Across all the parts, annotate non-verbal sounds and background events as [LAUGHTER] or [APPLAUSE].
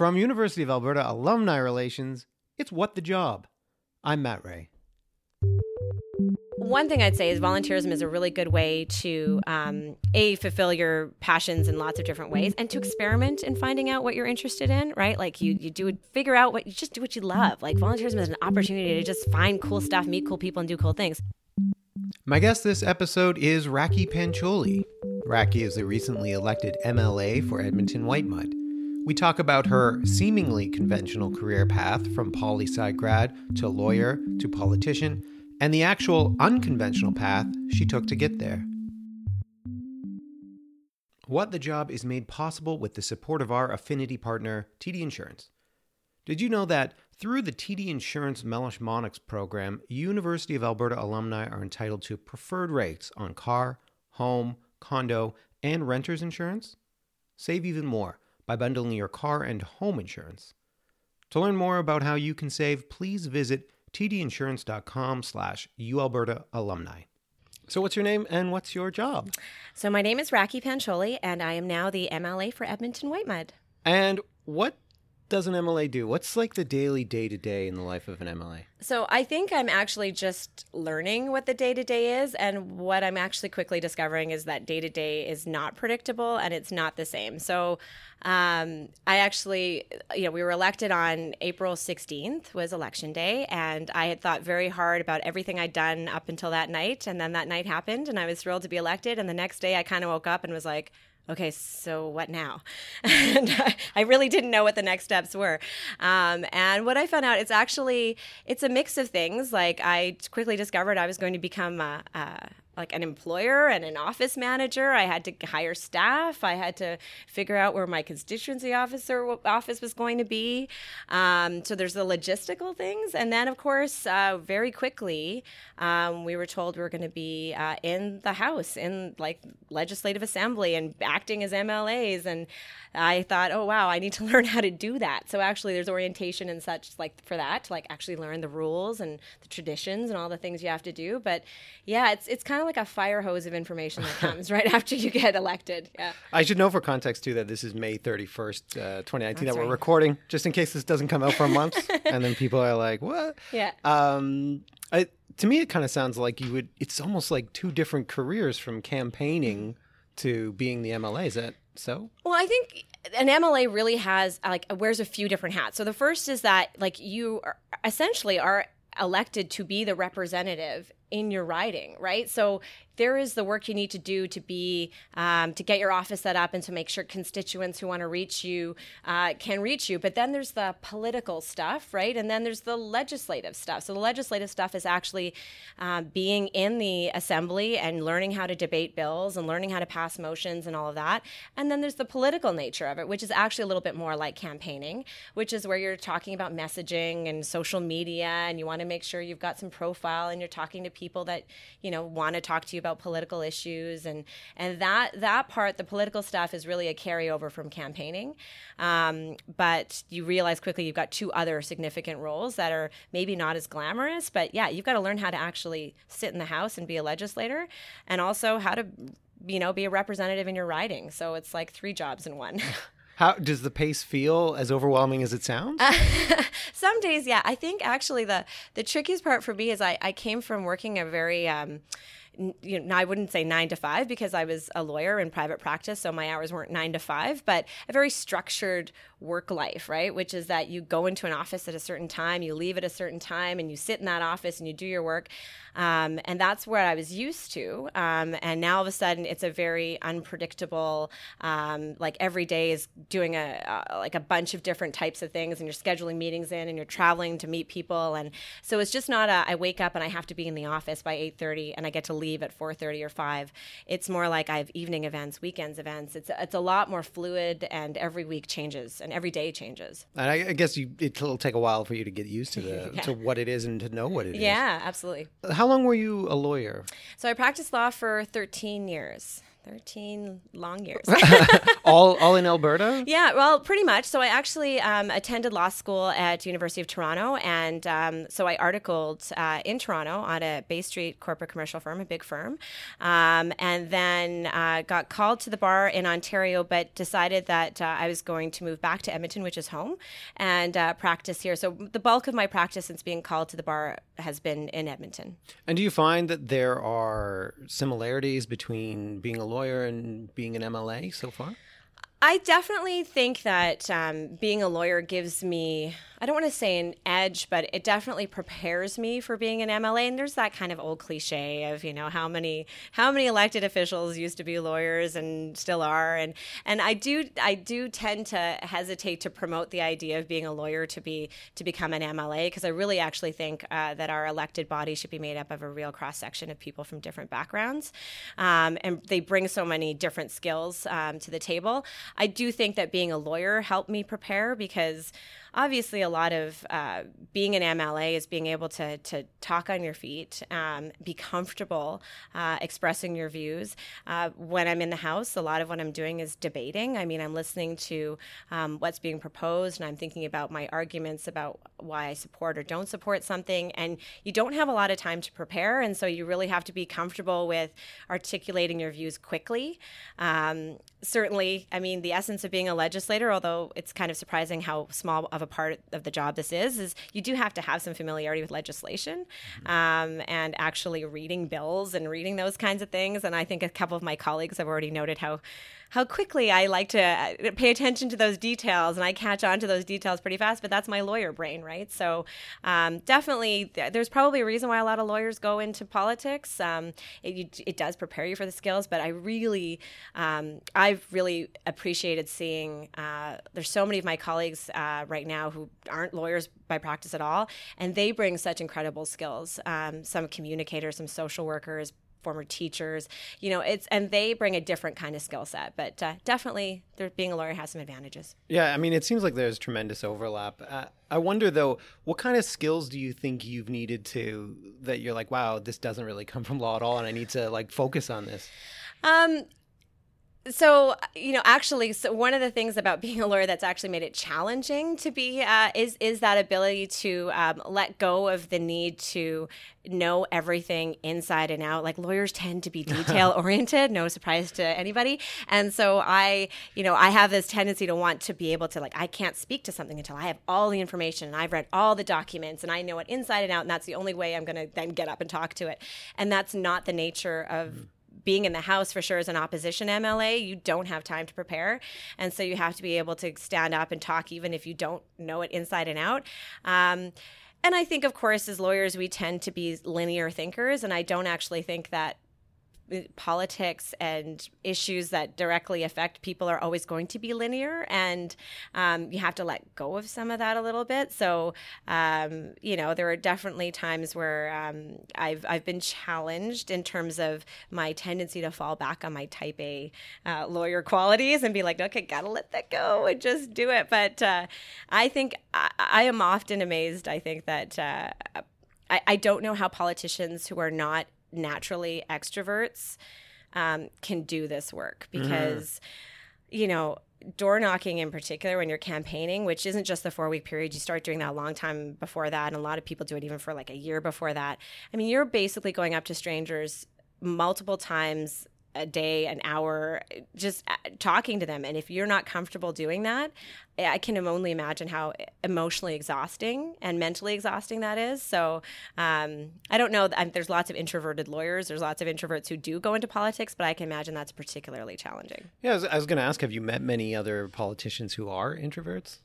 From University of Alberta Alumni Relations, it's What the Job. I'm Matt Ray. One thing I'd say is volunteerism is a really good way to um, a fulfill your passions in lots of different ways, and to experiment in finding out what you're interested in. Right, like you you do it, figure out what you just do what you love. Like volunteerism is an opportunity to just find cool stuff, meet cool people, and do cool things. My guest this episode is Rakhi Pancholi. Rakhi is the recently elected MLA for Edmonton Whitemud. We talk about her seemingly conventional career path from poli sci grad to lawyer to politician, and the actual unconventional path she took to get there. What the Job is made possible with the support of our affinity partner, TD Insurance. Did you know that through the TD Insurance Meloche Monnex program, University of Alberta alumni are entitled to preferred rates on car, home, condo, and renter's insurance? Save even more by bundling your car and home insurance. To learn more about how you can save, please visit tdinsurance.com slash ualberta alumni. So what's your name and what's your job? So my name is Rakhi Pancholi, and I am now the MLA for Edmonton Whitemud. And what does an MLA do? What's like the daily day to day in the life of an MLA? So I think I'm actually just learning what the day to day is, and what I'm actually quickly discovering is that day to day is not predictable and it's not the same. So um, I actually, you know, we were elected on April 16th was election day, and I had thought very hard about everything I'd done up until that night, and then that night happened, and I was thrilled to be elected. And the next day, I kind of woke up and was like okay, so what now? [LAUGHS] and I really didn't know what the next steps were. Um, and what I found out, it's actually it's a mix of things. Like I quickly discovered I was going to become a, a like an employer and an office manager. I had to hire staff. I had to figure out where my constituency officer office was going to be. Um, so there's the logistical things, and then of course, uh, very quickly, um, we were told we were going to be uh, in the House, in like legislative assembly, and acting as MLAs. And I thought, oh wow, I need to [LAUGHS] learn how to do that. So actually, there's orientation and such like for that to like actually learn the rules and the traditions and all the things you have to do. But yeah, it's it's kind of like a fire hose of information that comes right [LAUGHS] after you get elected. Yeah. I should know for context too that this is May 31st, uh, 2019 That's that we're right. recording, just in case this doesn't come out for a month. [LAUGHS] and then people are like, what? Yeah. Um, I, to me, it kind of sounds like you would, it's almost like two different careers from campaigning to being the MLA. Is that so? Well, I think an MLA really has like wears a few different hats. So the first is that like you are, essentially are elected to be the representative in your riding, right? So there is the work you need to do to be um, to get your office set up and to make sure constituents who want to reach you uh, can reach you. But then there's the political stuff, right? And then there's the legislative stuff. So the legislative stuff is actually uh, being in the assembly and learning how to debate bills and learning how to pass motions and all of that. And then there's the political nature of it, which is actually a little bit more like campaigning, which is where you're talking about messaging and social media, and you want to make sure you've got some profile and you're talking to people that you know want to talk to you about political issues and and that that part the political stuff is really a carryover from campaigning um, but you realize quickly you've got two other significant roles that are maybe not as glamorous but yeah you've got to learn how to actually sit in the house and be a legislator and also how to you know be a representative in your riding so it's like three jobs in one [LAUGHS] How does the pace feel as overwhelming as it sounds? Uh, [LAUGHS] some days, yeah. I think actually the the trickiest part for me is I, I came from working a very um, you know, I wouldn't say nine to five because I was a lawyer in private practice, so my hours weren't nine to five, but a very structured work life, right? Which is that you go into an office at a certain time, you leave at a certain time, and you sit in that office and you do your work. Um, and that's what I was used to. Um, and now all of a sudden, it's a very unpredictable, um, like every day is doing a, like a bunch of different types of things, and you're scheduling meetings in, and you're traveling to meet people, and so it's just not a I wake up and I have to be in the office by eight thirty, and I get to leave at four thirty or five. It's more like I have evening events, weekends events. It's it's a lot more fluid, and every week changes, and every day changes. And I, I guess you, it'll take a while for you to get used to the [LAUGHS] yeah. to what it is and to know what it is. yeah, absolutely how long were you a lawyer? So I practiced law for 13 years. 13 long years. [LAUGHS] all, all in Alberta? Yeah, well, pretty much. So I actually um, attended law school at University of Toronto, and um, so I articled uh, in Toronto on a Bay Street corporate commercial firm, a big firm, um, and then uh, got called to the bar in Ontario, but decided that uh, I was going to move back to Edmonton, which is home, and uh, practice here. So the bulk of my practice since being called to the bar has been in Edmonton. And do you find that there are similarities between being a lawyer? and being an MLA so far? I definitely think that um, being a lawyer gives me I don't want to say an edge, but it definitely prepares me for being an MLA. And there's that kind of old cliche of, you know, how many how many elected officials used to be lawyers and still are. And and I do I do tend to hesitate to promote the idea of being a lawyer to be to become an MLA because I really actually think uh, that our elected body should be made up of a real cross section of people from different backgrounds, um, and they bring so many different skills um, to the table. I do think that being a lawyer helped me prepare because obviously a lot of uh, being an MLA is being able to to talk on your feet, um, be comfortable uh, expressing your views. Uh, when I'm in the house, a lot of what I'm doing is debating. I mean, I'm listening to um, what's being proposed, and I'm thinking about my arguments about why I support or don't support something. And you don't have a lot of time to prepare, and so you really have to be comfortable with articulating your views quickly. Um, certainly, I mean, the essence of being a legislator, although it's kind of surprising how small of a part of the job this is, is you do have to have some familiarity with legislation mm-hmm. um, and actually reading bills and reading those kinds of things. And I think a couple of my colleagues have already noted how how quickly I like to uh, pay attention to those details and I catch on to those details pretty fast, but that's my lawyer brain, right? So um, definitely, there's probably a reason why a lot of lawyers go into politics. Um, it, it, does prepare you for the skills, but I really, um, I've really appreciated seeing, uh, there's so many of my colleagues uh, right now who aren't lawyers by practice at all, and they bring such incredible skills. Um, some communicators, some social workers, former teachers you know it's and they bring a different kind of skill set but uh, definitely there, being a lawyer has some advantages. Yeah i mean it seems like there's tremendous overlap. Uh, i wonder though what kind of skills do you think you've needed to that you're like wow this doesn't really come from law at all and i need to like focus on this? Um so you know actually so one of the things about [LAUGHS] being a lawyer that's actually made it challenging to be uh, is is that ability to um, let go of the need to know everything inside and out. Like lawyers tend to be [LAUGHS] detail oriented no surprise to anybody. And so i you know i have this tendency to want to be able to like i can't speak to something until i have all the information and i've read all the documents and i know it inside and out and that's the only way i'm going to then get up and talk to it. And that's not the nature of mm being in the House for sure as an opposition MLA, you don't have time to prepare. And so you have to be able to stand up and talk even if you don't know it inside and out. Um, and I think, of course, as lawyers, we tend to be linear thinkers. And I don't actually think that politics and issues that directly affect people are always going to be linear, and um, you have to let go of some of that a little bit. So, um, you know, there are definitely times where um, I've I've been challenged in terms of my tendency to fall back on my Type A uh, lawyer qualities and be like, okay, gotta let that go and just do it. But uh, I think I, I, am often amazed. I think that. Uh, I, I don't know how politicians who are not naturally extroverts um, can do this work because, mm. you know, door knocking in particular when you're campaigning, which isn't just the four week period, you start doing that a long time before that. And a lot of people do it even for like a year before that. I mean, you're basically going up to strangers multiple times a day, an hour, just uh, talking to them. And if you're not comfortable doing that, I can only imagine how emotionally exhausting and mentally exhausting that is. So um, I don't know. There's lots of introverted lawyers. There's lots of introverts who do go into politics, but I can imagine that's particularly challenging. Yeah, I was, was going to ask, have you met many other politicians who are introverts?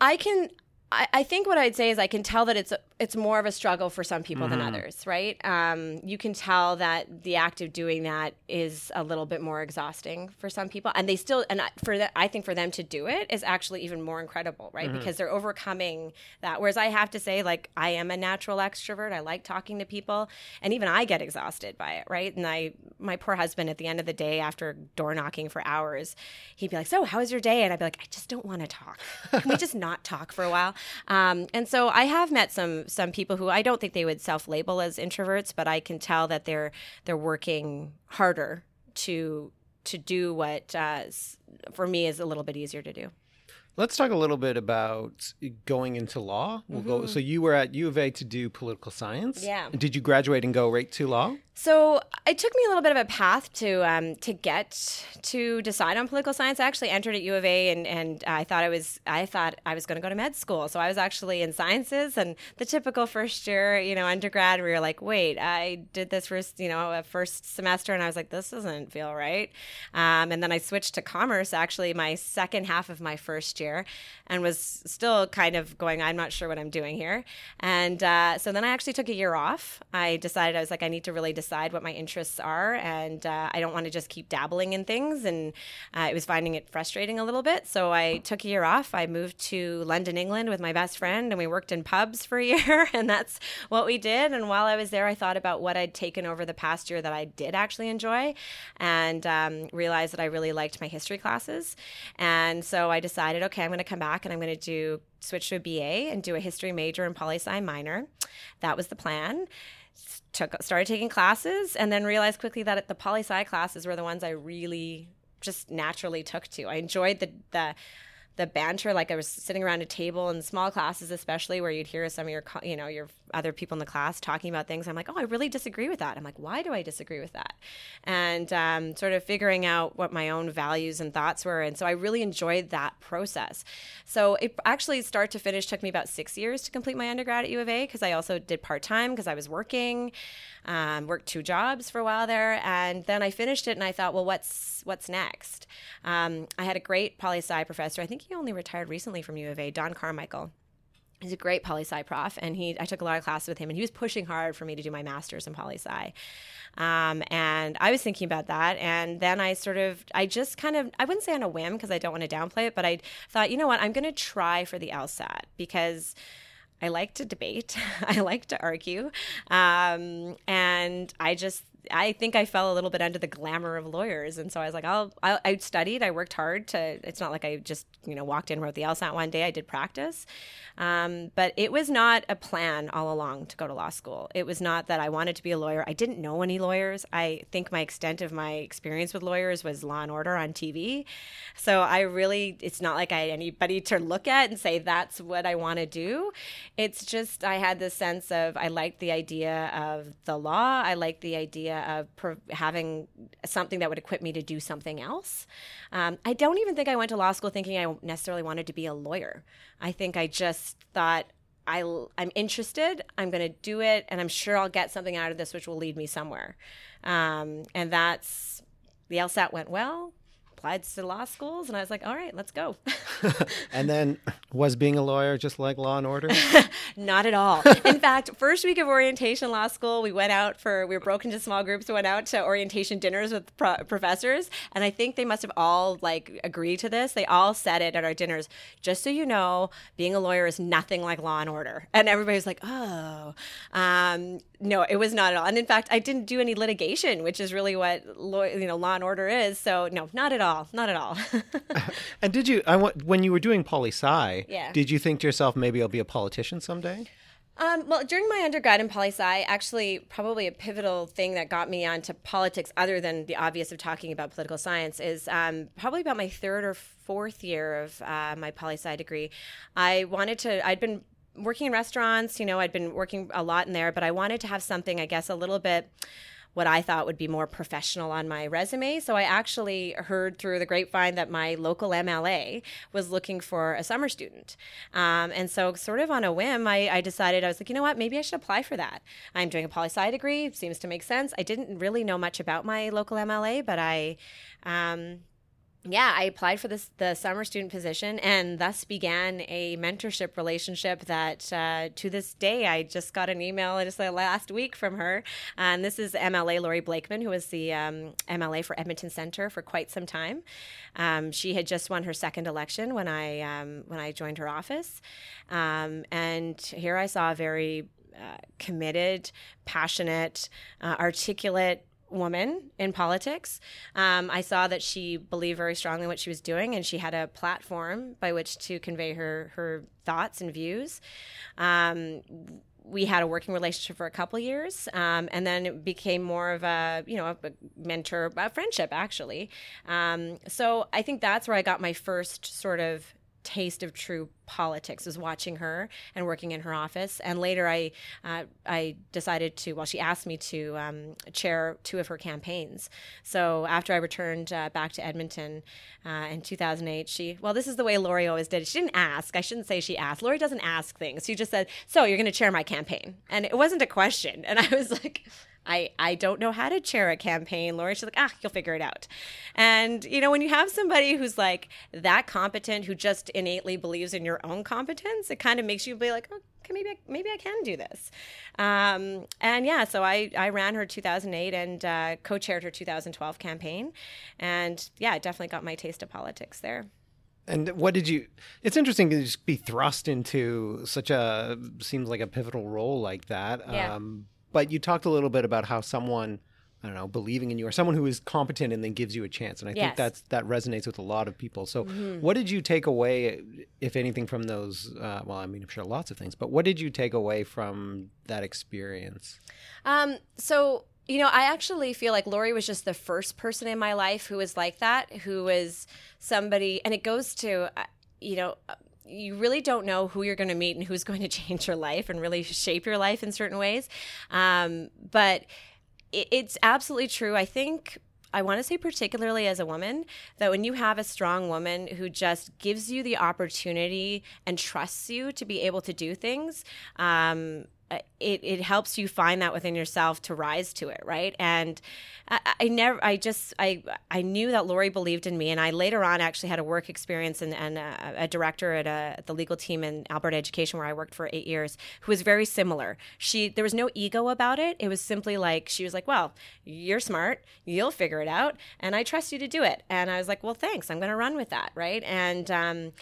I can I, I think what I'd say is I can tell that it's it's more of a struggle for some people mm-hmm. than others, right? Um, you can tell that the act of doing that is a little bit more exhausting for some people, and they still and for that I think for them to do it is actually even more incredible, right? Mm-hmm. Because they're overcoming that. Whereas I have to say, like I am a natural extrovert. I like talking to people, and even I get exhausted by it, right? And I my poor husband at the end of the day after door knocking for hours, he'd be like, "So how was your day?" And I'd be like, "I just don't want to talk. Can we [LAUGHS] just not talk for a while?" Um, and so I have met some some people who I don't think they would self label as introverts, but I can tell that they're they're working harder to to do what uh, for me is a little bit easier to do. Let's talk a little bit about going into law. We'll mm-hmm. go. So you were at U of A to do political science. Yeah. Did you graduate and go right to law? So it took me a little bit of a path to um, to get to decide on political science. I actually entered at U of A, and, and I thought I was I thought I was going to go to med school. So I was actually in sciences, and the typical first year, you know, undergrad, where you're like, wait, I did this first, you know, a first semester, and I was like, this doesn't feel right. Um, and then I switched to commerce, actually, my second half of my first year, and was still kind of going, I'm not sure what I'm doing here. And uh, so then I actually took a year off. I decided I was like, I need to really decide what my interests are, and uh, I don't want to just keep dabbling in things. And uh, I was finding it frustrating a little bit, so I took a year off. I moved to London, England, with my best friend, and we worked in pubs for a year, [LAUGHS] and that's what we did. And while I was there, I thought about what I'd taken over the past year that I did actually enjoy, and um, realized that I really liked my history classes. And so I decided, okay, I'm going to come back and I'm going to do switch to a BA and do a history major and poli sci minor. That was the plan took started taking classes and then realized quickly that the poli sci classes were the ones I really just naturally took to. I enjoyed the the the banter like i was sitting around a table in small classes especially where you'd hear some of your you know your other people in the class talking about things. I'm like oh i really disagree with that. I'm like why do i disagree with that? And um, sort of figuring out what my own values and thoughts were. And so i really enjoyed that process. So it actually start to finish took me about six years to complete my undergrad at u of a because i also did part-time because i was working um, worked two jobs for a while there. And then i finished it and i thought well what's what's next? Um, i had a great poli sci professor. I think he only retired recently from U of A, Don Carmichael. He's a great poli sci prof, and he I took a lot of classes with him, and he was pushing hard for me to do my master's in poli sci. Um, and I was thinking about that, and then I sort of I just kind of I wouldn't say on a whim because I don't want to downplay it, but I thought you know what I'm going to try for the LSAT because. I like to debate. [LAUGHS] I like to argue. Um, and I just I think I fell a little bit under the glamour of lawyers, and so I was like, I'll, i I studied, I worked hard to. It's not like I just you know walked in, wrote the LSAT one day. I did practice, um, but it was not a plan all along to go to law school. It was not that I wanted to be a lawyer. I didn't know any lawyers. I think my extent of my experience with lawyers was Law and Order on TV, so I really it's not like I had anybody to look at and say that's what I want to do. It's just I had this sense of I liked the idea of the law. I liked the idea of pro- having something that would equip me to do something else. Um, I don't even think I went to law school thinking I necessarily wanted to be a lawyer. I think I just thought I, I'm interested, I'm going to do it, and I'm sure I'll get something out of this which will lead me somewhere. Um, and that's the LSAT went well applied to law schools, and I was like, all right, let's go. [LAUGHS] and then was being a lawyer just like Law and Order? [LAUGHS] Not at all. In fact, first week of orientation law school, we went out for we were broken into small groups. We went out to orientation dinners with pro- professors, and I think they must have all like agreed to this. They all said it at our dinners. Just so you know, being a lawyer is nothing like Law and Order, and everybody was like, oh. Um, no, it was not at all. And in fact, I didn't do any litigation, which is really what law, you know law and order is. So no, not at all, not at all. [LAUGHS] [LAUGHS] and did you? I want when you were doing poli sci. Yeah. Did you think to yourself maybe I'll be a politician someday? Um, well, during my undergrad in poli sci, actually, probably a pivotal thing that got me onto politics, other than the obvious of talking about political science, is um, probably about my third or fourth year of uh, my poli sci degree. I wanted to. I'd been working in restaurants, you know, I'd been working a lot in there, but I wanted to have something, I guess, a little bit what I thought would be more professional on my resume. So I actually heard through the grapevine that my local MLA was looking for a summer student. Um, and so, sort of on a whim, I, I, decided I was like, you know what, maybe I should apply for that. I'm doing a poli sci degree, seems to make sense. I didn't really know much about my local MLA, but I. Um, yeah, I applied for this the summer student position, and thus began a mentorship relationship that uh, to this day I just got an email just last week from her, and this is MLA Laurie Blakeman, who was the um, MLA for Edmonton Centre for quite some time. Um, she had just won her second election when I um, when I joined her office, um, and here I saw a very uh, committed, passionate, uh, articulate woman in politics. Um, I saw that she believed very strongly in what she was doing, and she had a platform by which to convey her her thoughts and views. Um, we had a working relationship for a couple years, um, and then it became more of a you know a mentor, a friendship actually. Um, so I think that's where I got my first sort of taste of true politics was watching her and working in her office. And later, I uh, I decided to. Well, she asked me to um, chair two of her campaigns. So after I returned uh, back to Edmonton uh, in 2008, she well, this is the way Laurie always did it. She didn't ask. I shouldn't say she asked. Laurie doesn't ask things. She just said, "So you're going to chair my campaign," and it wasn't a question. And I was like. I, I don't know how to chair a campaign, Laurie. She's like, ah, you'll figure it out. And, you know, when you have somebody who's like that competent, who just innately believes in your own competence, it kind of makes you be like, oh, okay, maybe I, maybe I can do this. Um, and yeah, so I, I ran her 2008 and uh, co-chaired her 2012 campaign. And yeah, I definitely got my taste of politics there. And what did you? It's interesting to just be thrust into such a seems like a pivotal role like that. Yeah. Um, but you talked a little bit about how someone I don't know, believing in you or someone who is competent and then gives you a chance. And I Yes. think that's that resonates with a lot of people. So Mm-hmm. what did you take away, if anything, from those? Uh, well, I mean, I'm sure lots of things, but what did you take away from that experience? Um, so you know, I actually feel like Laurie was just the first person in my life who was like that, who was somebody, and it goes to, uh, you know, you really don't know who you're going to meet and who's going to [LAUGHS] change your life and really shape your life in certain ways. Um, but it, it's absolutely true. I think I want to say, particularly as a woman, that when you have a strong woman who just gives you the opportunity and trusts you to be able to do things, um, it, it helps you find that within yourself to rise to it, right? And I, I never, I just, I, I knew that Laurie believed in me, and I later on actually had a work experience and, and a, a director at, a, at the legal team in Alberta Education where I worked for eight years, who was very similar. She, there was no ego about it. It was simply like she was like, "Well, you're smart, you'll figure it out, and I trust you to do it." And I was like, "Well, thanks. I'm going to run with that." Right? And um,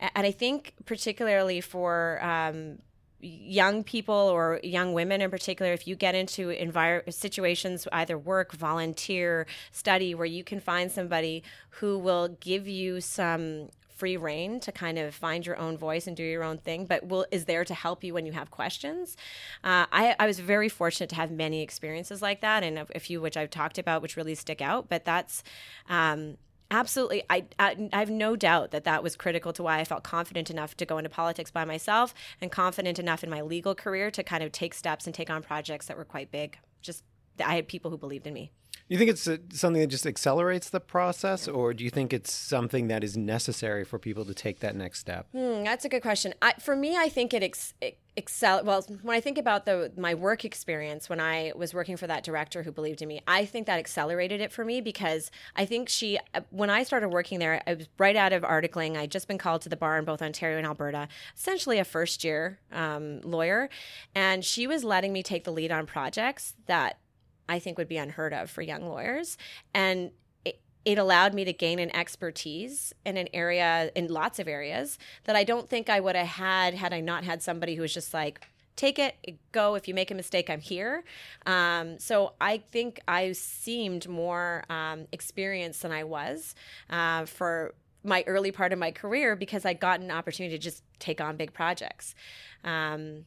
and I think particularly for um, young people or young women in particular if you get into envir- situations either work volunteer study where you can find somebody who will give you some free reign to kind of find your own voice and do your own thing but will is there to help you when you have questions. Uh, I, I was very fortunate to have many experiences like that and a, a few which i've talked about which really stick out but that's um, Absolutely. I, I, I have no doubt that that was critical to why I felt confident enough to go into politics by myself and confident enough in my legal career to kind of take steps and take on projects that were quite big. Just, I had people who believed in me. You think it's uh something that just accelerates the process, or do you think it's something that is necessary for people to take that next step? Hmm, that's a good question. I, for me, I think it, ex, it excel. Well, when I think about the my work experience when I was working for that director who believed in me, I think that accelerated it for me because I think she, when I started working there, I was right out of articling. I'd just been called to the bar in both Ontario and Alberta, essentially a first year um, lawyer, and she was letting me take the lead on projects that I think would be unheard of for young lawyers. And it, it allowed me to gain an expertise in an area, in lots of areas, that I don't think I would have had had I not had somebody who was just like, take it, go. If you make a mistake, I'm here. Um, so I think I seemed more um, experienced than I was uh, for my early part of my career because I got an opportunity to just take on big projects. Um,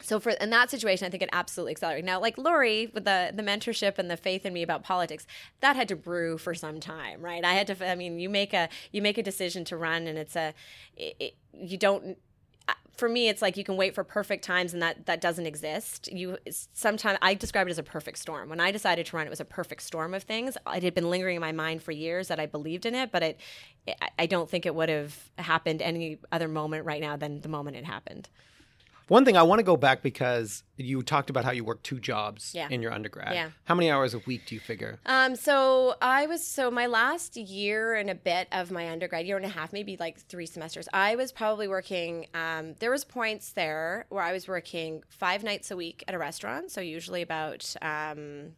so for in that situation, I think it absolutely accelerated. Now, like Laurie with the the mentorship and the faith in me about politics, that had to brew for some time, right? I had to. I mean, you make a you make a decision to run, and it's a it, you don't. For me, it's like you can wait for perfect times, and that that doesn't exist. You sometimes I describe it as a perfect storm. When I decided to run, it was a perfect storm of things. It had been lingering in my mind for years that I believed in it, but it I don't think it would have happened any other moment right now than the moment it happened. One thing I want to go back because you talked about how you worked two jobs Yeah. in your undergrad. Yeah. How many hours a week do you figure? Um, so I was so my last year and a bit of my undergrad, year and a half, maybe like three semesters. I was probably working. Um, there was points there where I was working five nights a week at a restaurant. So usually about um,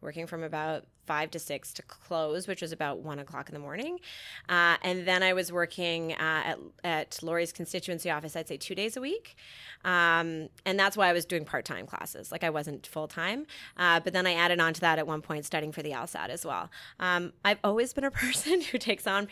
working from about five to six to close, which was about one o'clock in the morning. Uh, and then I was working uh, at, at Laurie's constituency office, I'd say two days a week. Um, and that's why I was doing part time classes. Like I wasn't full time. Uh, but then I added on to that at one point, studying for the LSAT as well. Um, I've always been a [LAUGHS] person who takes on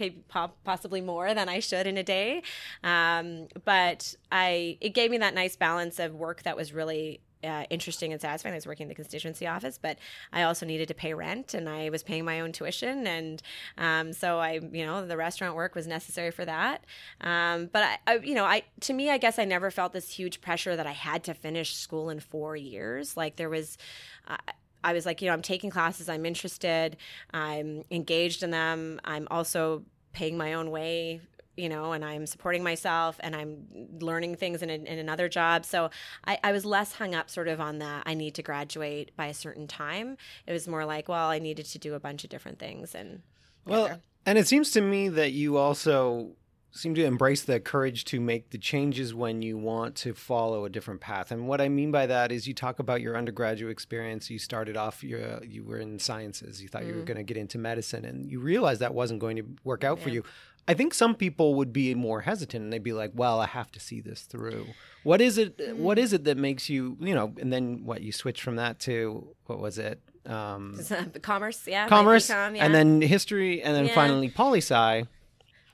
possibly more than I should in a day. Um, but I, it gave me that nice balance of work that was really uh, interesting and satisfying. I was working in the constituency office, but I also needed to pay rent, and I was paying my own tuition, and um, so I, you know, the restaurant work was necessary for that. Um, but I, I, you know, I to me, I guess I never felt this huge pressure that I had to finish school in four years. Like there was. Uh, I was like, you know, I'm taking classes, I'm interested, I'm engaged in them, I'm also paying my own way you know, and I'm supporting myself and I'm learning things in, a, in another job. So I, I, was less hung up sort of on that. I need to graduate by a certain time. It was more like, well, I needed to do a bunch of different things. And well, and it seems to me that you also seem to embrace the courage to make the changes when you want to follow a different path. And what I mean by that is you talk about your undergraduate experience. You started off, you you were in sciences. You thought mm. you were mm. going to get into medicine and you realized that wasn't going to work out yeah. for you. I think some people would be more hesitant and they'd be like, "Well, I have to see this through." What is it? What is it that makes you, you know? And then what you switch from that to what was it? Um, commerce, yeah, commerce, yeah. and then history, and then yeah. finally poli sci.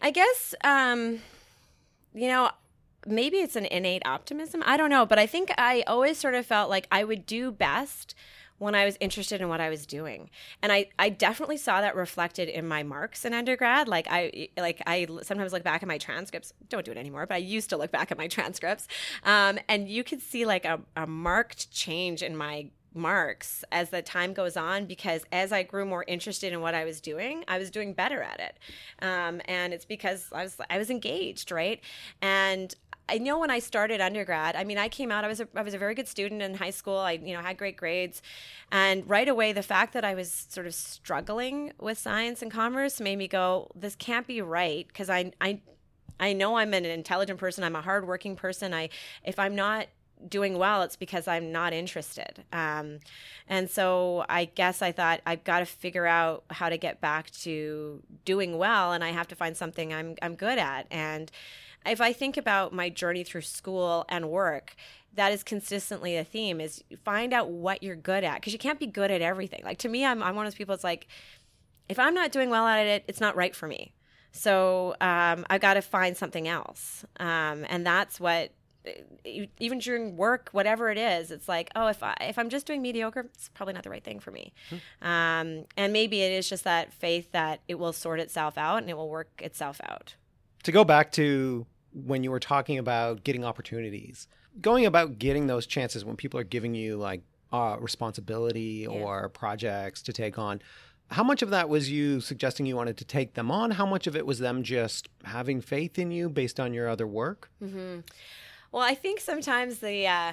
I guess, um, you know, maybe it's an innate optimism. I don't know, but I think I always sort of felt like I would do best when I was interested in what I was doing. And I, I definitely saw that reflected in my marks in undergrad. Like I like I sometimes look back at my transcripts. Don't do it anymore, but I used to look back at my transcripts. Um, and you could see like a, a marked change in my marks as the time goes on because as I grew more interested in what I was doing, I was doing better at it. Um, and it's because I was I was engaged, right? And I know when I started undergrad, I mean, I came out, I was a, I was a very good student in high school. I, you know, had great grades. And right away, the fact that I was sort of struggling with science and commerce made me go, this can't be right. Cause I, I, I know I'm an intelligent person. I'm a hardworking person. I, if I'm not doing well, it's because I'm not interested. Um, and so I guess I thought I've got to figure out how to get back to doing well, and I have to find something I'm I'm good at. And if I think about my journey through school and work, that is consistently a theme is find out what you're good at because you can't be good at everything. Like to me, I'm, I'm one of those people. It's like, if I'm not doing well at it, it's not right for me. So um, I've got to find something else. Um, and that's what even during work, whatever it is, it's like, oh, if I if I'm just doing mediocre, it's probably not the right thing for me. Hmm. Um, and maybe it is just that faith that it will sort itself out and it will work itself out. To go back to when you were talking about getting opportunities, going about getting those chances when people are giving you like uh, responsibility yeah. or projects to take on. How much of that was you suggesting you wanted to take them on? How much of it was them just having faith in you based on your other work? Mm-hmm. Well, I think sometimes the uh,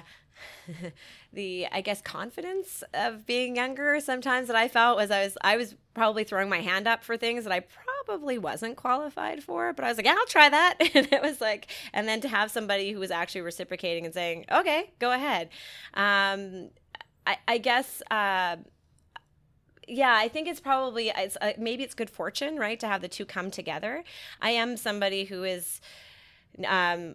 [LAUGHS] the I guess confidence of being younger sometimes that I felt was I was I was probably throwing my hand up for things that I probably wasn't qualified for, but I was like, yeah, I'll try that. [LAUGHS] And it was like, and then to have somebody who was actually reciprocating and saying, okay, go ahead. Um, I, I guess. Uh, yeah, I think it's probably it's uh, maybe it's good fortune, right, to have the two come together. I am somebody who is um,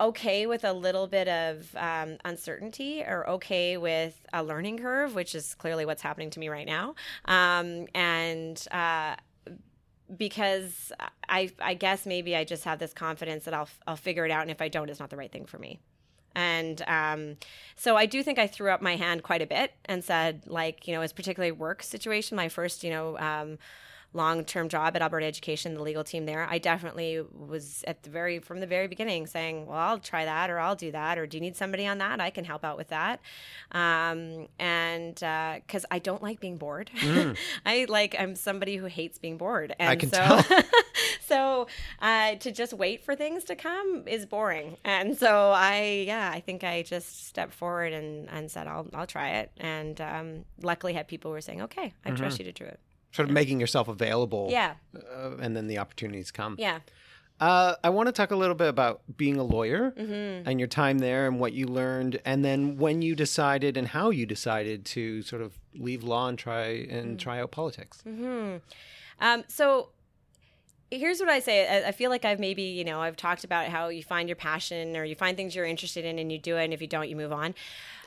okay with a little bit of um, uncertainty or okay with a learning curve, which is clearly what's happening to me right now. Um, and uh, because I, I guess maybe I just have this confidence that I'll, I'll figure it out. And if I don't, it's not the right thing for me. And um, so I do think I threw up my hand quite a bit and said, like, you know, it's particularly work situation. My first, you know, um, long term job at Alberta Education, the legal team there, I definitely was at the very from the very beginning saying, "Well, I'll try that, or I'll do that, or do you need somebody on that? I can help out with that." Um, and because uh, I don't like being bored, mm. [LAUGHS] I like I'm somebody who hates being bored, and I can so tell. [LAUGHS] so uh, to just wait for things to come is boring, and so I yeah I think I just stepped forward and and said I'll I'll try it, and um, luckily had people who were saying, "Okay, I mm-hmm. trust you to do it." Sort of making yourself available. Yeah. Uh, and then the opportunities come. Yeah. Uh, I want to talk a little bit about being a lawyer Mm-hmm. and your time there and what you learned, and then when you decided and how you decided to sort of leave law and try and Mm. try out politics. Um, so here's what I say. I feel like I've maybe, you know, I've talked about how you find your passion or you find things you're interested in and you do it. And if you don't, you move on.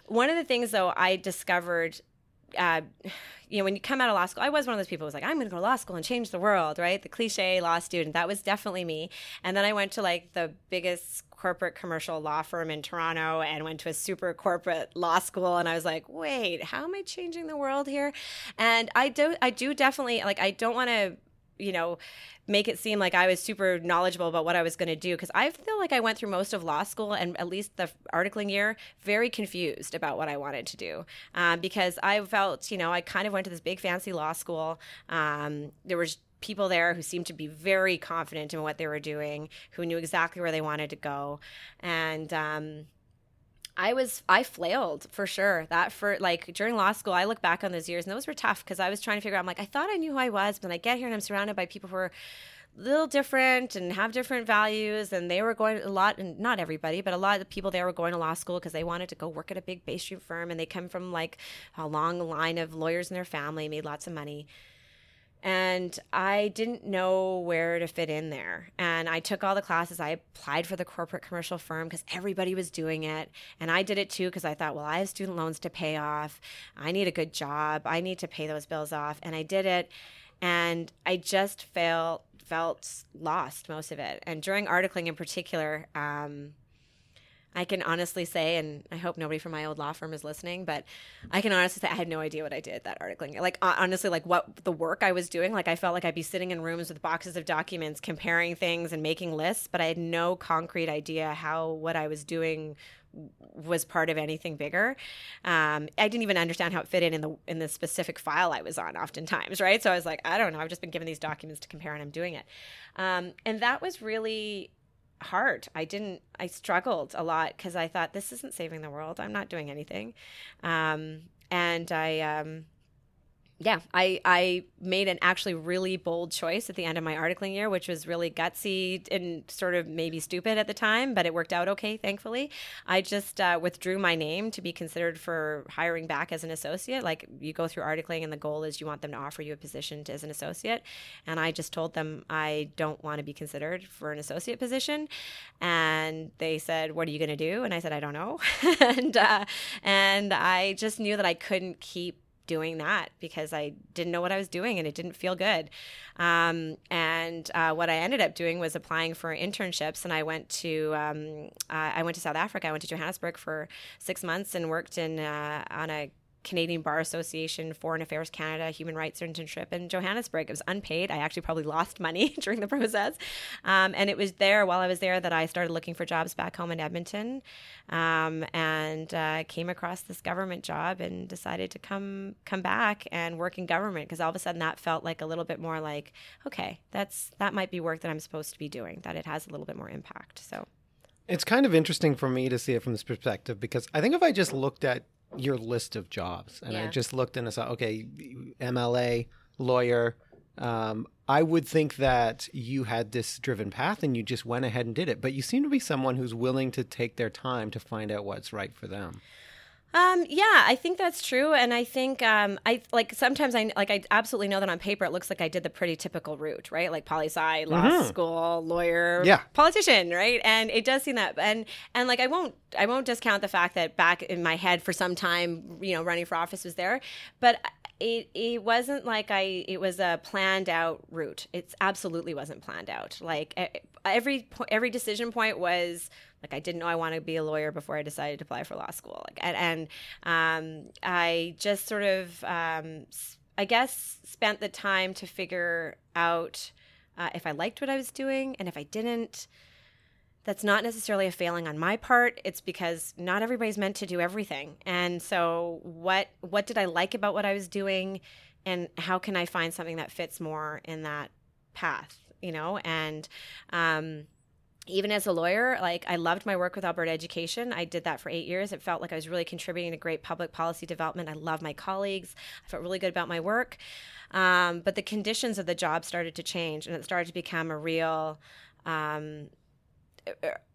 One of the things, though, I discovered. Uh, you know, when you come out of law school, I was one of those people who was like, I'm going to go to law school and change the world, right? The cliche law student. That was definitely me. And then I went to like the biggest corporate commercial law firm in Toronto and went to a super corporate law school. And I was like, wait, how am I changing the world here? And I do, I do definitely like, I don't want to you know, make it seem like I was super knowledgeable about what I was going to do because I feel like I went through most of law school and at least the articling year very confused about what I wanted to do um, because I felt, you know, I kind of went to this big fancy law school. Um, there was people there who seemed to be very confident in what they were doing, who knew exactly where they wanted to go, and. Um, I was I flailed for sure. That for like during law school, I look back on those years and those were tough because I was trying to figure out. I'm like, I thought I knew who I was, but then I get here and I'm surrounded by people who are a little different and have different values. And they were going a lot, and not everybody, but a lot of the people there were going to law school because they wanted to go work at a big Bay Street firm, and they come from like a long line of lawyers in their family, made lots of money and I didn't know where to fit in there. And I took all the classes. I applied for the corporate commercial firm because everybody was doing it. And I did it too because I thought, well, I have student loans to pay off. I need a good job. I need to pay those bills off. And I did it. And I just felt felt lost most of it. And during articling in particular, um, I can honestly say, and I hope nobody from my old law firm is listening, but I can honestly say I had no idea what I did that articling. Like honestly, like what the work I was doing. Like I felt like I'd be sitting in rooms with boxes of documents, comparing things and making lists, but I had no concrete idea how what I was doing was part of anything bigger. Um, I didn't even understand how it fit in in the in the specific file I was on. Oftentimes, right? So I was like, I don't know. I've just been given these documents to compare, and I'm doing it. Um, and that was really hard. I didn't, I struggled a lot because I thought this isn't saving the world. I'm not doing anything. Um, and I, um, yeah, I, I made an actually really bold choice at the end of my articling year, which was really gutsy and sort of maybe stupid at the time, but it worked out okay, thankfully. I just uh, withdrew my name to be considered for hiring back as an associate. Like you go through articling, and the goal is you want them to offer you a position to, as an associate. And I just told them I don't want to be considered for an associate position. And they said, "What are you going to do?" And I said, "I don't know." [LAUGHS] and uh, and I just knew that I couldn't keep doing that because I didn't know what I was doing and it didn't feel good. Um, and uh, what I ended up doing was applying for internships, and I went to um, uh, I went to South Africa. I went to Johannesburg for six months and worked in uh, on a Canadian Bar Association, Foreign Affairs Canada, Human Rights internship in Johannesburg. It was unpaid. I actually probably lost money [LAUGHS] during the process. Um, and it was there while I was there that I started looking for jobs back home in Edmonton um, and uh, came across this government job and decided to come come back and work in government because all of a sudden that felt like a little bit more like, okay, that's that might be work that I'm supposed to be doing, that it has a little bit more impact. So It's kind of interesting for me to see it from this perspective because I think if I just looked at your list of jobs and I just looked and I saw, okay, MLA, lawyer, um, I would think that you had this driven path and you just went ahead and did it. But you seem to be someone who's willing to take their time to find out what's right for them. Um, yeah, I think that's true, and I think um, I like sometimes I like I absolutely know that on paper it looks like I did the pretty typical route, right? Like poli sci, law Mhm. school, lawyer, Yeah. politician, right? And it does seem that, and and like I won't I won't discount the fact that back in my head for some time, you know, running for office was there, but it it wasn't like I it was a planned out route. It absolutely wasn't planned out. Like every every decision point was like I didn't know I wanted to be a lawyer before I decided to apply for law school. Like and, and um, I just sort of um, I guess spent the time to figure out uh, if I liked what I was doing and if I didn't. That's not necessarily a failing on my part. It's because not everybody's meant to do everything. And so what what did I like about what I was doing and how can I find something that fits more in that path, you know? And um even as a lawyer, like I loved my work with Alberta Education. I did that for eight years. It felt like I was really contributing to great public policy development. I love my colleagues. I felt really good about my work. Um, but the conditions of the job started to change and it started to become a real um,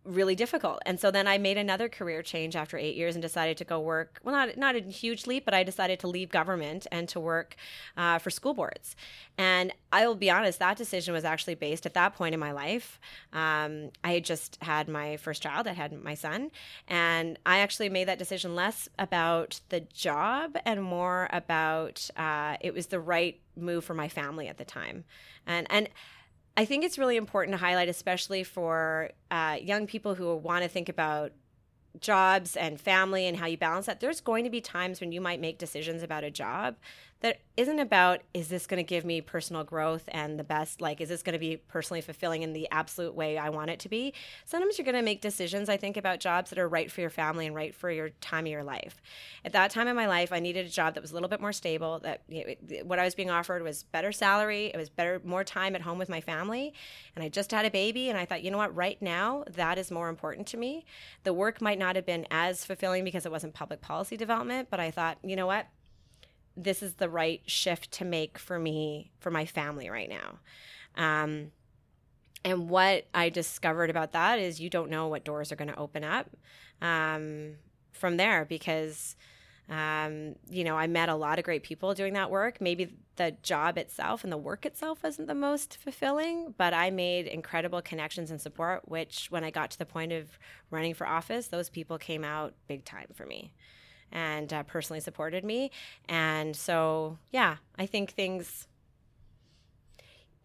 really difficult. And so then I made another career change after eight years and decided to go work. Well, not not a huge leap, but I decided to leave government and to work uh, for school boards. And I will be honest, that decision was actually based at that point in my life. Um, I had just had my first child. I had my son, and I actually made that decision less about the job and more about uh, it was the right move for my family at the time. And and I think it's really important to highlight, especially for uh, young people who want to think about jobs and family and how you balance that. There's going to be times when you might make decisions about a job that isn't about is this going to give me personal growth and the best like is this going to be personally fulfilling in the absolute way I want it to be? Sometimes you're going to make decisions I think about jobs that are right for your family and right for your time of your life. At that time in my life I needed a job that was a little bit more stable that you know, what I was being offered was better salary it was better more time at home with my family and I just had a baby and I thought you know what? Right now that is more important to me. The work might not have been as fulfilling because it wasn't public policy development but I thought you know what this is the right shift to make for me for my family right now. Um, and what i discovered about that is you don't know what doors are going to open up um, from there because um, you know i met a lot of great people doing that work. Maybe the job itself and the work itself wasn't the most fulfilling but i made incredible connections and support which when i got to the point of running for office those people came out big time for me and uh, personally supported me. And so, yeah, I think things.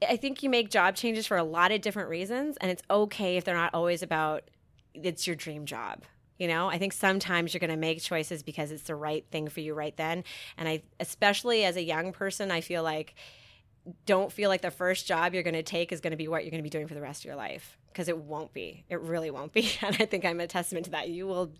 I think you make job changes for a lot of different reasons, and it's okay if they're not always about it's your dream job. You know, I think sometimes you're going to make choices because it's the right thing for you right then. And I, especially as a young person, I feel like don't feel like the first job you're going to take is going to be what you're going to be doing for the rest of your life because it won't be it really won't be [LAUGHS] and i think i'm a testament to that you will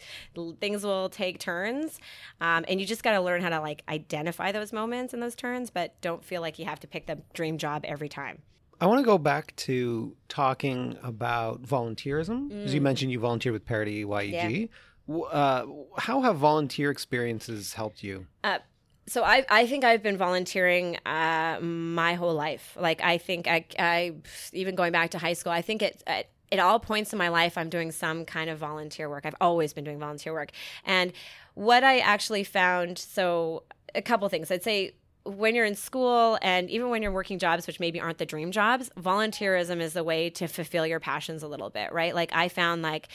things will take turns um, and you just got to learn how to like identify those moments and those turns but don't feel like you have to pick the dream job every time I want to go back to talking about volunteerism. Mm. As you mentioned, you volunteered with Parity YEG. Yeah. Uh, how have volunteer experiences helped you? Uh, so I, I think I've been volunteering uh, my whole life. Like I think I, I even going back to high school, I think it, at, at all points in my life, I'm doing some kind of volunteer work. I've always been doing volunteer work. And what I actually found, so a couple things. I'd say when you're in school and even when you're working jobs which maybe aren't the dream jobs volunteerism is a way to fulfill your passions a little bit right like i found like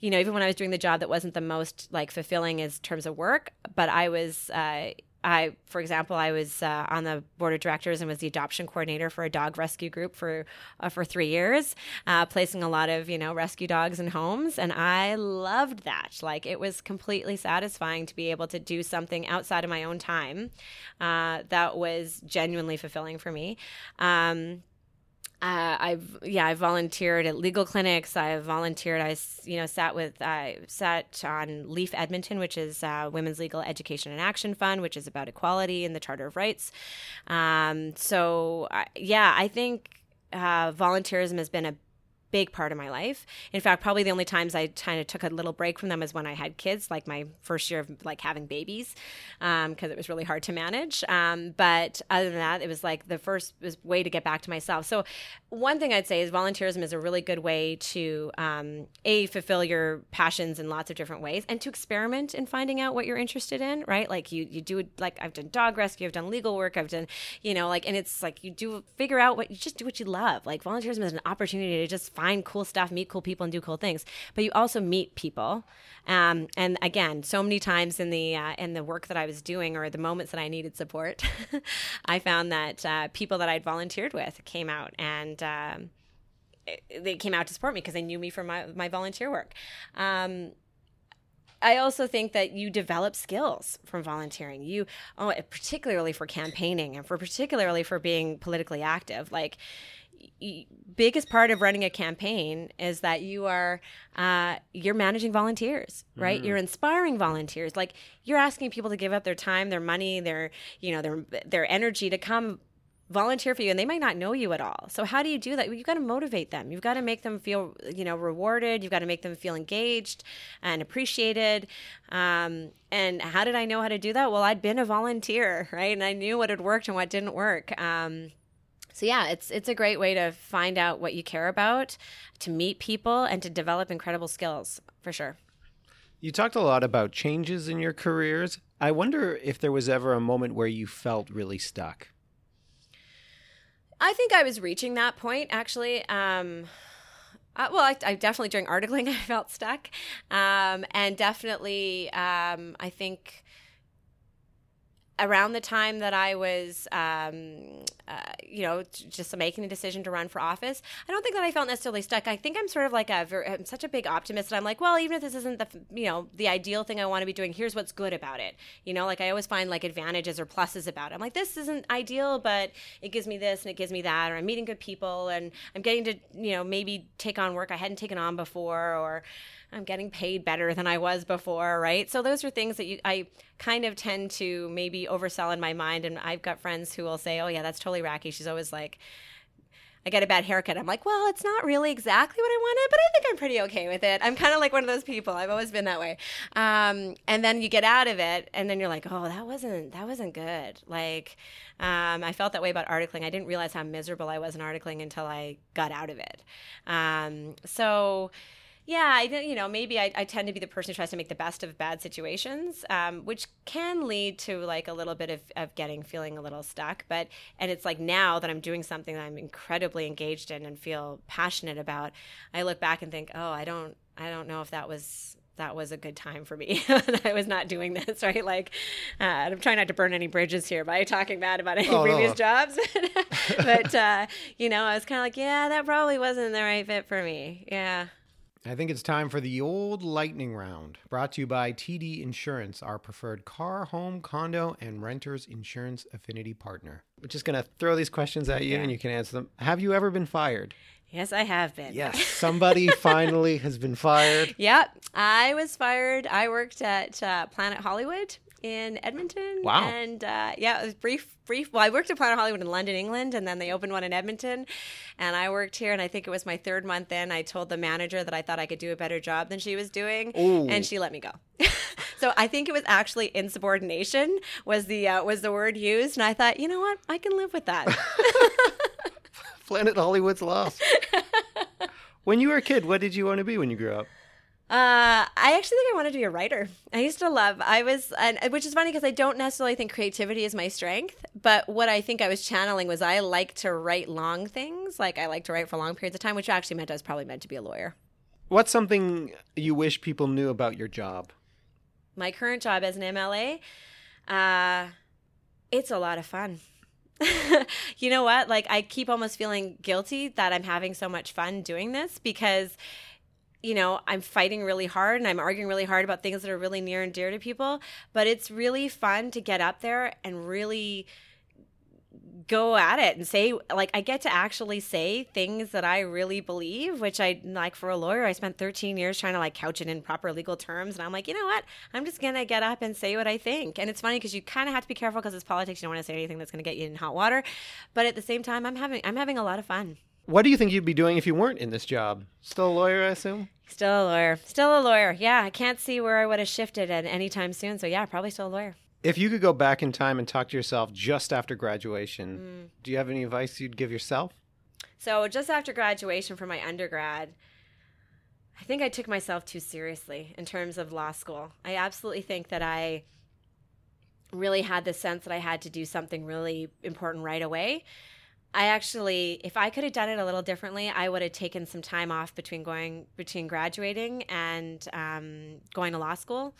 you know even when i was doing the job that wasn't the most like fulfilling in terms of work but i was uh, I, for example, I was uh, on the board of directors and was the adoption coordinator for a dog rescue group for uh, for three years, uh, placing a lot of you know rescue dogs in homes, and I loved that. Like it was completely satisfying to be able to do something outside of my own time uh, that was genuinely fulfilling for me. Um, uh, I've yeah I volunteered at legal clinics. I've volunteered. I you know sat with I sat on LEAF Edmonton, which is uh, Women's Legal Education and Action Fund, which is about equality and the Charter of Rights. Um, so yeah, I think uh, volunteerism has been a big part of my life. In fact, probably the only times I kind of took a little break from them is when I had kids, like my first year of like having babies, because um, it was really hard to manage. Um, but other than that, it was like the first way to get back to myself. So one thing I'd say is volunteerism is a really good way to um, a fulfill your passions in lots of different ways, and to experiment in finding out what you're interested in. Right, like you you do like I've done dog rescue, I've done legal work, I've done you know like, and it's like you do figure out what you just do what you love. Like volunteerism is an opportunity to just find cool stuff, meet cool people, and do cool things. But you also meet people. Um, and again, so many times in the uh, in the work that I was doing or the moments that I needed support, [LAUGHS] I found that uh, people that I'd volunteered with came out and. Um, they came out to support me because they knew me from my, my volunteer work. Um, I also think that you develop skills from volunteering. You, oh, particularly for campaigning and for particularly for being politically active. Like biggest part of running a campaign is that you are uh, you're managing volunteers right? Mm. You're inspiring volunteers. Like you're asking people to give up their time their money their you know their their energy to come volunteer for you and they might not know you at all. So how do you do that? You've got to motivate them. You've got to make them feel you know rewarded. You've got to make them feel engaged and appreciated. Um, and how did i know how to do that? Well i'd been a volunteer right? And i knew what had worked and what didn't work. Um, so yeah, it's it's a great way to find out what you care about, to meet people, and to develop incredible skills for sure. You talked a lot about changes in your careers. I wonder if there was ever a moment where you felt really stuck. I think I was reaching that point actually. Um, uh, well, I, I, definitely during [LAUGHS] articling I felt stuck, um, and definitely um, I think around the time that I was, um, uh, you know, just making a decision to run for office, I don't think that I felt necessarily stuck. I think I'm sort of like a, I'm such a big optimist that I'm like, well, even if this isn't the, you know, the ideal thing I want to be doing, here's what's good about it. You know, like I always find like advantages or pluses about it. I'm like, this isn't ideal, but it gives me this and it gives me that, or I'm meeting good people and I'm getting to, you know, maybe take on work I hadn't taken on before, or I'm getting paid better than I was before, right? So those are things that you, I kind of tend to maybe oversell in my mind. And I've got friends who will say, "Oh yeah, that's totally Rakhi." She's always like. I get a bad haircut. I'm like, well, it's not really exactly what I wanted, but I think I'm pretty okay with it. I'm kind of like one of those people. I've always been that way. Um, and then you get out of it, and then you're like, oh, that wasn't that wasn't good. Like, um, I felt that way about articling. I didn't realize how miserable I was in articling until I got out of it. Um, so yeah, I you know maybe I, I, tend to be the person who tries to make the best of bad situations, um, which can lead to like a little bit of, of getting feeling a little stuck. But and it's like now that I'm doing something that I'm incredibly engaged in and feel passionate about, I look back and think, oh, I don't I don't know if that was that was a good time for me. [LAUGHS] I was not doing this, [LAUGHS] right? Like, uh, I'm trying not to burn any bridges here by talking bad about any oh, previous no. jobs. [LAUGHS] but, uh, you know, I was kind of like, yeah, that probably wasn't the right fit for me. Yeah. I think it's time for the old lightning round, brought to you by TD Insurance, our preferred car, home, condo, and renters insurance affinity partner. We're just going to throw these questions at you yeah. and you can answer them. Have you ever been fired? Yes, I have been. Yes, [LAUGHS] somebody finally has been fired. Yep, I was fired. I worked at uh, Planet Hollywood in Edmonton. Wow. And uh, yeah, it was brief, brief. Well, I worked at Planet Hollywood in London, England, and then they opened one in Edmonton. And I worked here, and I think it was my third month in. I told the manager that I thought I could do a better job than she was doing, Ooh. and she let me go. [LAUGHS] so I think it was actually insubordination was the uh, was the word used, and I thought, you know what, I can live with that. [LAUGHS] Planet Hollywood's lost. [LAUGHS] when you were a kid, what did you want to be when you grew up? Uh, I actually think I wanted to be a writer. I used to love. I was, and, which is funny because I don't necessarily think creativity is my strength. But what I think I was channeling was I like to write long things. Like I like to write for long periods of time, which actually meant I was probably meant to be a lawyer. What's something you wish people knew about your job? My current job as an MLA, uh, it's a lot of fun. [LAUGHS] you know what? Like I keep almost feeling guilty that I'm having so much fun doing this because you know, I'm fighting really hard and I'm arguing really hard about things that are really near and dear to people. But it's really fun to get up there and really go at it and say like I get to actually say things that I really believe, which I like for a lawyer. I spent 13 years trying to like couch it in proper legal terms, and I'm like, you know what? I'm just gonna get up and say what I think. And it's funny because you kind of have to be careful because it's politics. You don't want to say anything that's gonna get you in hot water, but at the same time, I'm having I'm having a lot of fun. What do you think you'd be doing if you weren't in this job? Still a lawyer, I assume? Still a lawyer. Still a lawyer. Yeah, I can't see where I would have shifted at any time soon. So, yeah, probably still a lawyer. If you could go back in time and talk to yourself just after graduation, mm. do you have any advice you'd give yourself? So, just after graduation from my undergrad, I think I took myself too seriously in terms of law school. I absolutely think that I really had the sense that I had to do something really important right away. I actually, if I could have done it a little differently, I would have taken some time off between going between graduating and um, going to law school.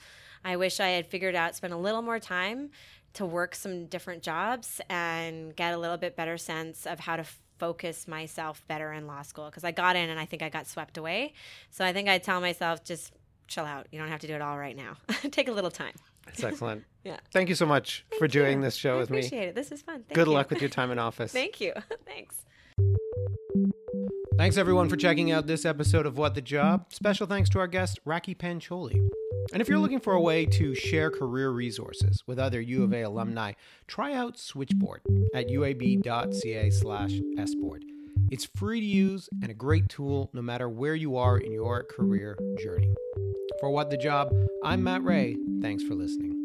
I wish I had figured out spent a little more time to work some different jobs and get a little bit better sense of how to focus myself better in law school because I got in and I think I got swept away. So I think I tell myself just chill out. You don't have to do it all right now. [LAUGHS] Take a little time. That's excellent. [LAUGHS] yeah. Thank you so much Thank for doing you. this show I with me. Appreciate it. This is fun. Thank Good you. luck with your time in [LAUGHS] office. Thank you. [LAUGHS] Thanks. Thanks everyone for checking out this episode of What the Job. Special thanks to our guest Rakhi Pancholi. And if you're looking for a way to share career resources with other U of A mm-hmm. alumni, try out Switchboard at uab.ca/sboard. It's free to use and a great tool no matter where you are in your career journey. For What the Job, I'm Matt Ray. Thanks for listening.